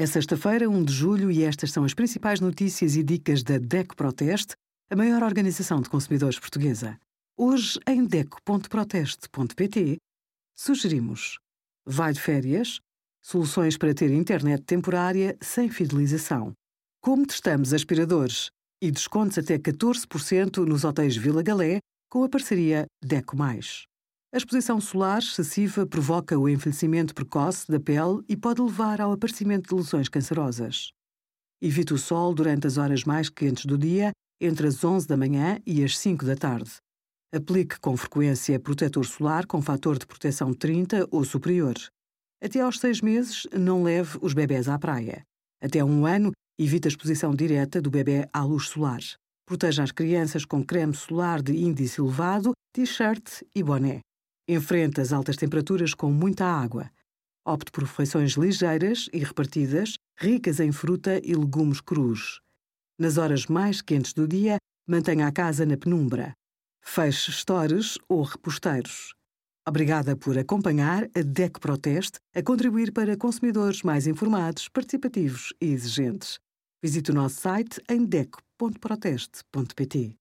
É sexta-feira, 1 de julho, e estas são as principais notícias e dicas da DECO Proteste, a maior organização de consumidores portuguesa. Hoje, em DECO.proteste.pt, sugerimos Vai de férias? Soluções para ter internet temporária sem fidelização. Como testamos aspiradores e descontos até 14% nos hotéis Vila Galé com a parceria DECO+. A exposição solar excessiva provoca o envelhecimento precoce da pele e pode levar ao aparecimento de lesões cancerosas. Evite o sol durante as horas mais quentes do dia, entre as 11 da manhã e as 5 da tarde. Aplique com frequência protetor solar com fator de proteção 30 ou superior. Até aos seis meses, não leve os bebés à praia. Até um ano, evite a exposição direta do bebê à luz solar. Proteja as crianças com creme solar de índice elevado, t-shirt e boné. Enfrente as altas temperaturas com muita água. Opte por refeições ligeiras e repartidas, ricas em fruta e legumes crus. Nas horas mais quentes do dia, mantenha a casa na penumbra. Feche stores ou reposteiros. Obrigada por acompanhar a DEC Proteste a contribuir para consumidores mais informados, participativos e exigentes. Visite o nosso site em deco.proteste.pt.